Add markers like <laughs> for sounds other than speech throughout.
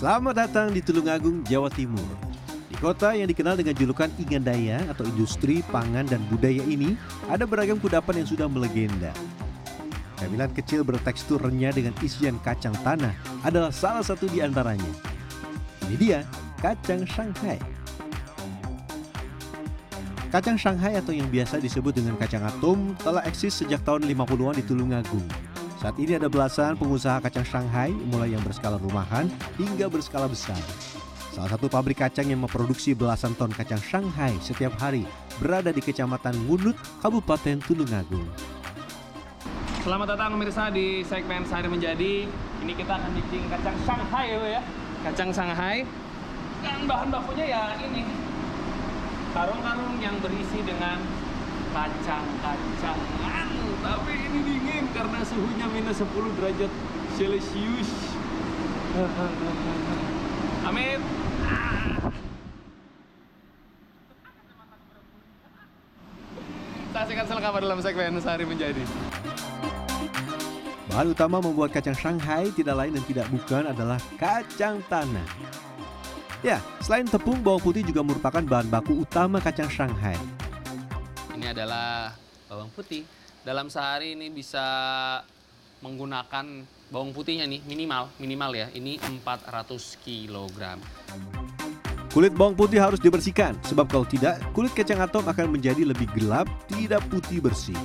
Selamat datang di Tulungagung, Jawa Timur. Di kota yang dikenal dengan julukan Ingandaya atau industri pangan dan budaya ini, ada beragam kudapan yang sudah melegenda. Camilan kecil bertekstur renyah dengan isian kacang tanah adalah salah satu di antaranya. Ini dia, kacang Shanghai. Kacang Shanghai atau yang biasa disebut dengan kacang atom telah eksis sejak tahun 50-an di Tulungagung. Saat ini ada belasan pengusaha kacang Shanghai mulai yang berskala rumahan hingga berskala besar. Salah satu pabrik kacang yang memproduksi belasan ton kacang Shanghai setiap hari berada di Kecamatan Ngunut, Kabupaten Tulungagung. Selamat datang pemirsa di segmen Sehari Menjadi. Ini kita akan bikin kacang Shanghai ya, ya. Kacang Shanghai. Dan bahan bakunya ya ini. Karung-karung yang berisi dengan kacang-kacangan. Tapi ini dingin karena suhunya minus 10 derajat Celcius. <laughs> Amit. Saksikan selengkapnya dalam segmen Sehari Menjadi. Bahan utama membuat kacang Shanghai tidak lain dan tidak bukan adalah kacang tanah. Ya, selain tepung, bawang putih juga merupakan bahan baku utama kacang Shanghai. Ini adalah bawang putih. Dalam sehari ini bisa menggunakan bawang putihnya nih minimal minimal ya. Ini 400 kg. Kulit bawang putih harus dibersihkan, sebab kalau tidak, kulit kacang atom akan menjadi lebih gelap, tidak putih bersih.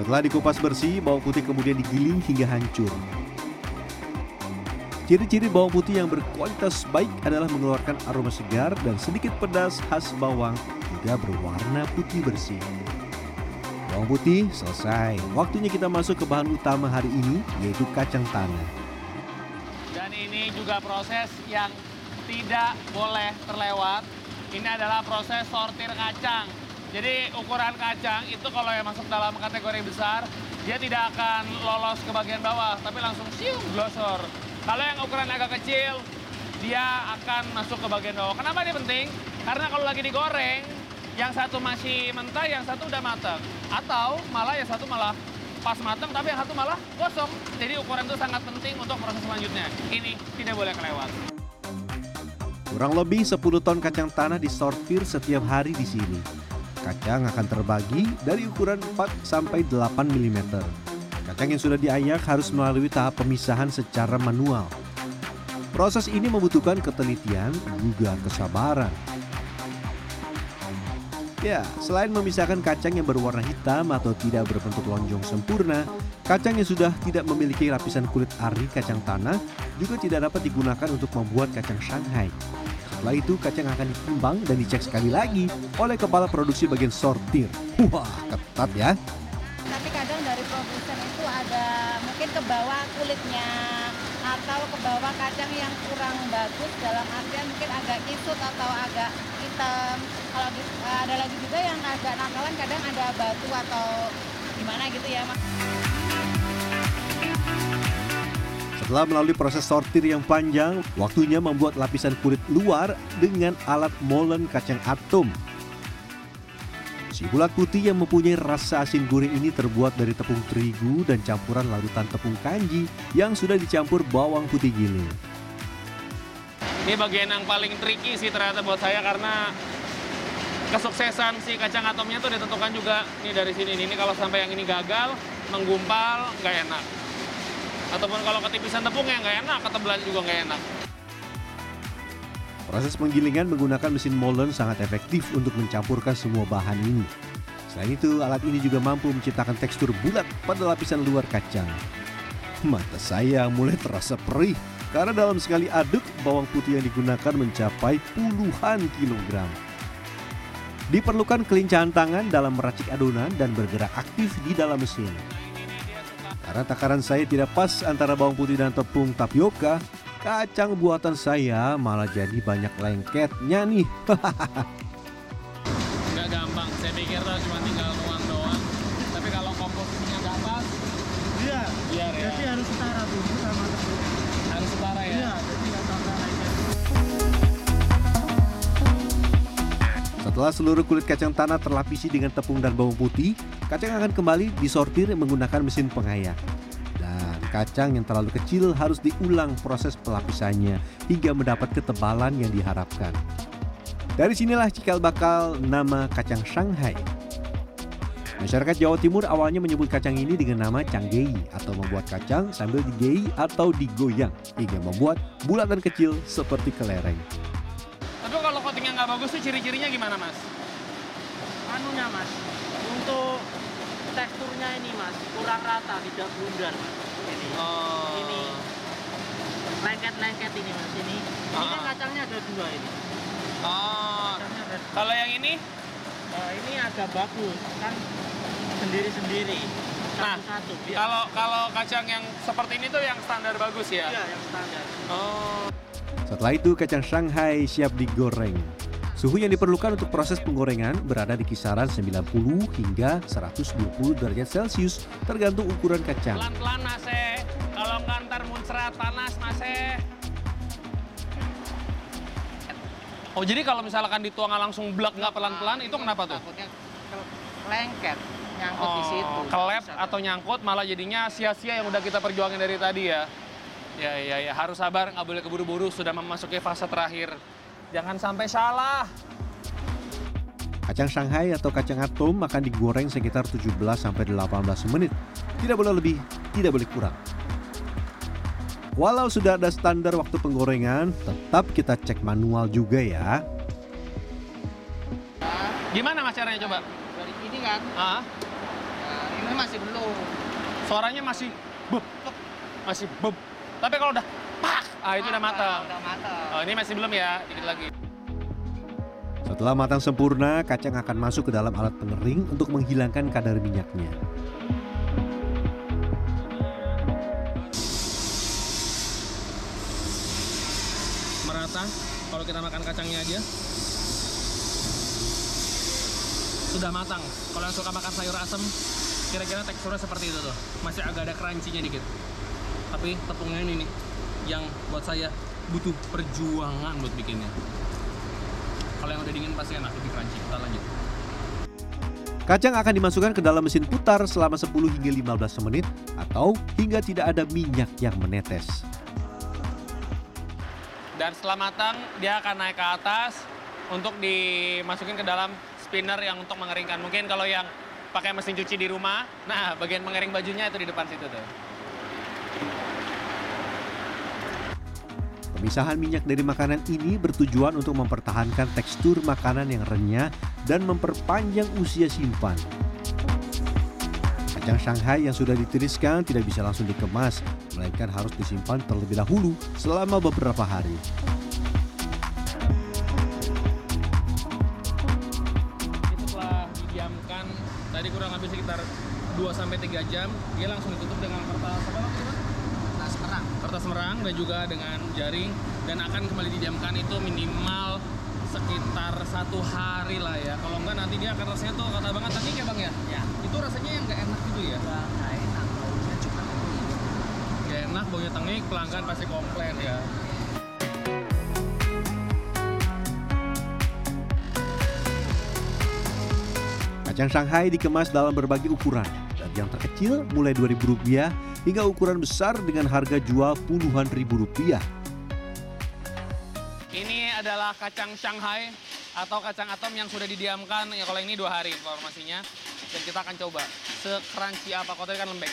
Setelah dikupas bersih, bawang putih kemudian digiling hingga hancur. Ciri-ciri bawang putih yang berkualitas baik adalah mengeluarkan aroma segar dan sedikit pedas khas bawang hingga berwarna putih bersih. Bawang putih selesai. Waktunya kita masuk ke bahan utama hari ini yaitu kacang tanah. Dan ini juga proses yang tidak boleh terlewat. Ini adalah proses sortir kacang. Jadi ukuran kacang itu kalau yang masuk dalam kategori besar, dia tidak akan lolos ke bagian bawah, tapi langsung sium glosor. Kalau yang ukuran agak kecil, dia akan masuk ke bagian bawah. Kenapa ini penting? Karena kalau lagi digoreng, yang satu masih mentah, yang satu udah matang. Atau malah yang satu malah pas matang, tapi yang satu malah gosong. Jadi ukuran itu sangat penting untuk proses selanjutnya. Ini tidak boleh kelewat. Kurang lebih 10 ton kacang tanah disortir setiap hari di sini. Kacang akan terbagi dari ukuran 4 sampai 8 mm. Kacang yang sudah diayak harus melalui tahap pemisahan secara manual. Proses ini membutuhkan ketelitian juga kesabaran. Ya, selain memisahkan kacang yang berwarna hitam atau tidak berbentuk lonjong sempurna, kacang yang sudah tidak memiliki lapisan kulit ari kacang tanah juga tidak dapat digunakan untuk membuat kacang Shanghai. Setelah itu kacang akan ditimbang dan dicek sekali lagi oleh kepala produksi bagian sortir. Wah, ketat ya. Tapi kadang dari produsen itu ada mungkin ke bawah kulitnya atau ke bawah kacang yang kurang bagus dalam artian mungkin agak kisut atau agak hitam. Kalau di- ada lagi juga yang agak nakalan kadang ada batu atau gimana gitu ya. Mas. Setelah melalui proses sortir yang panjang, waktunya membuat lapisan kulit luar dengan alat molen kacang atom. Si bulat putih yang mempunyai rasa asin gurih ini terbuat dari tepung terigu dan campuran larutan tepung kanji yang sudah dicampur bawang putih giling. Ini bagian yang paling tricky sih ternyata buat saya karena kesuksesan si kacang atomnya tuh ditentukan juga nih dari sini. Ini kalau sampai yang ini gagal, menggumpal nggak enak. Ataupun kalau ketipisan tepungnya nggak enak, ketebalan juga nggak enak. Proses penggilingan menggunakan mesin molen sangat efektif untuk mencampurkan semua bahan ini. Selain itu, alat ini juga mampu menciptakan tekstur bulat pada lapisan luar kacang. Mata saya mulai terasa perih karena dalam sekali aduk bawang putih yang digunakan mencapai puluhan kilogram. Diperlukan kelincahan tangan dalam meracik adonan dan bergerak aktif di dalam mesin. Karena takaran saya tidak pas antara bawang putih dan tepung tapioka, kacang buatan saya malah jadi banyak lengketnya nih. <laughs> Setelah seluruh kulit kacang tanah terlapisi dengan tepung dan bawang putih, kacang akan kembali disortir menggunakan mesin pengayak. Dan kacang yang terlalu kecil harus diulang proses pelapisannya hingga mendapat ketebalan yang diharapkan. Dari sinilah cikal bakal nama kacang Shanghai. Masyarakat Jawa Timur awalnya menyebut kacang ini dengan nama canggei atau membuat kacang sambil digei atau digoyang hingga membuat bulat dan kecil seperti kelereng. Nggak bagus tuh ciri-cirinya gimana mas? Anunya mas, untuk teksturnya ini mas kurang rata, tidak bundar mas. Ini, Oh. Ini. lengket-lengket ini mas. Ini, ini kan Ah. kacangnya ada dua ini. Oh. Kacangnya ada. Kalau yang ini? Eh, ini agak bagus kan sendiri-sendiri. Nah. Iya. Kalau kalau kacang yang seperti ini tuh yang standar bagus ya? Iya, yang standar. Oh. Setelah itu kacang Shanghai siap digoreng. Suhu yang diperlukan untuk proses penggorengan berada di kisaran 90 hingga 120 derajat Celcius tergantung ukuran kacang. Pelan-pelan mas eh. Kalau nggak ntar muncrat panas mas eh. Oh jadi kalau misalkan dituang langsung blek nggak pelan-pelan itu kenapa tuh? Takutnya ke- lengket, nyangkut di situ. Oh, kelep atau nyangkut malah jadinya sia-sia yang udah kita perjuangin dari tadi ya. Ya ya ya harus sabar nggak boleh keburu-buru sudah memasuki fase terakhir. Jangan sampai salah. Kacang Shanghai atau kacang atom akan digoreng sekitar 17 sampai 18 menit. Tidak boleh lebih, tidak boleh kurang. Walau sudah ada standar waktu penggorengan, tetap kita cek manual juga ya. Gimana mas caranya coba? Dari ini kan, Ah, nah, ini masih belum. suaranya masih beb, masih beb. Tapi kalau udah ah itu udah matang. Udah matang. Oh, ini masih belum ya, dikit lagi. Setelah matang sempurna, kacang akan masuk ke dalam alat pengering untuk menghilangkan kadar minyaknya. Merata, kalau kita makan kacangnya aja. Sudah matang. Kalau yang suka makan sayur asem, kira-kira teksturnya seperti itu tuh. Masih agak ada crunchy-nya dikit. Tapi tepungnya ini nih, yang buat saya butuh perjuangan buat bikinnya. Kalau yang udah dingin pasti enak, lebih crunchy. Kita lanjut. Kacang akan dimasukkan ke dalam mesin putar selama 10 hingga 15 menit atau hingga tidak ada minyak yang menetes. Dan setelah matang, dia akan naik ke atas untuk dimasukin ke dalam spinner yang untuk mengeringkan. Mungkin kalau yang pakai mesin cuci di rumah, nah bagian mengering bajunya itu di depan situ tuh. Pemisahan minyak dari makanan ini bertujuan untuk mempertahankan tekstur makanan yang renyah dan memperpanjang usia simpan. Kacang Shanghai yang sudah ditiriskan tidak bisa langsung dikemas, melainkan harus disimpan terlebih dahulu selama beberapa hari. Setelah didiamkan, tadi kurang lebih sekitar 2 sampai 3 jam, dia langsung ditutup dengan kertas apa Kertas merang dan juga dengan jaring dan akan kembali didiamkan itu minimal sekitar satu hari lah ya. Kalau enggak nanti dia akan rasanya tuh kata banget tadi ya bang ya. Ya. Itu rasanya yang nggak enak gitu ya. Nggak enak, baunya cuma enak, baunya tengik, pelanggan pasti komplain ya. Kacang Shanghai dikemas dalam berbagai ukuran, dari yang terkecil mulai Rp2.000 hingga ukuran besar dengan harga jual puluhan ribu rupiah. Ini adalah kacang Shanghai atau kacang atom yang sudah didiamkan. Ya kalau ini dua hari informasinya. Dan kita akan coba sekranci apa. Kalau kan lembek.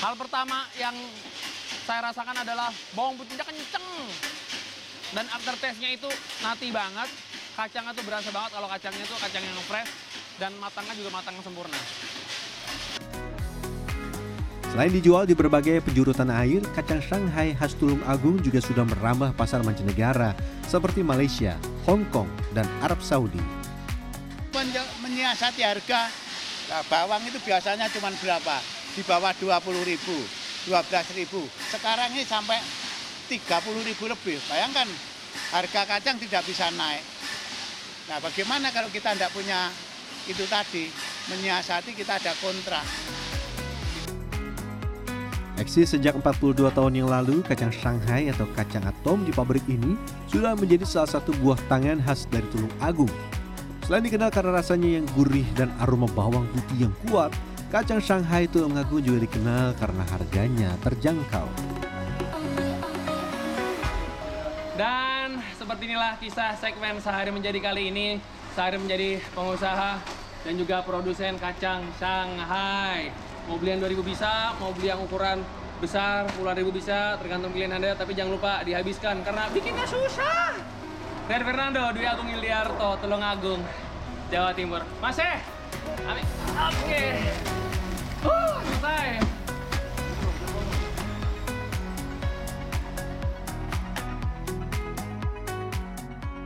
Hal pertama yang saya rasakan adalah bawang putihnya kenceng. Dan aftertaste-nya itu nati banget. Kacangnya tuh berasa banget kalau kacangnya tuh kacang yang fresh. Dan matangnya juga matang sempurna. Selain dijual di berbagai penjuru tanah air, kacang Shanghai khas Tulung Agung juga sudah merambah pasar mancanegara seperti Malaysia, Hong Kong, dan Arab Saudi. Men- menyiasati harga nah, bawang itu biasanya cuma berapa? Di bawah 20.000, ribu, 12.000 ribu. Sekarang ini sampai 30.000 ribu lebih. Bayangkan harga kacang tidak bisa naik. Nah bagaimana kalau kita tidak punya itu tadi, menyiasati kita ada kontrak. Eksis sejak 42 tahun yang lalu, kacang Shanghai atau kacang atom di pabrik ini sudah menjadi salah satu buah tangan khas dari Tulung Agung. Selain dikenal karena rasanya yang gurih dan aroma bawang putih yang kuat, kacang Shanghai Tulungagung juga dikenal karena harganya terjangkau. Dan seperti inilah kisah segmen sehari menjadi kali ini. Sehari menjadi pengusaha dan juga produsen kacang Shanghai. Mau beli yang 2000 bisa, mau beli yang ukuran besar, puluhan ribu bisa, tergantung pilihan Anda. Tapi jangan lupa dihabiskan karena bikinnya susah. Rian Fernando, Dwi Agung Iliarto, Tulungagung, Jawa Timur. Masih? Amin. Oke.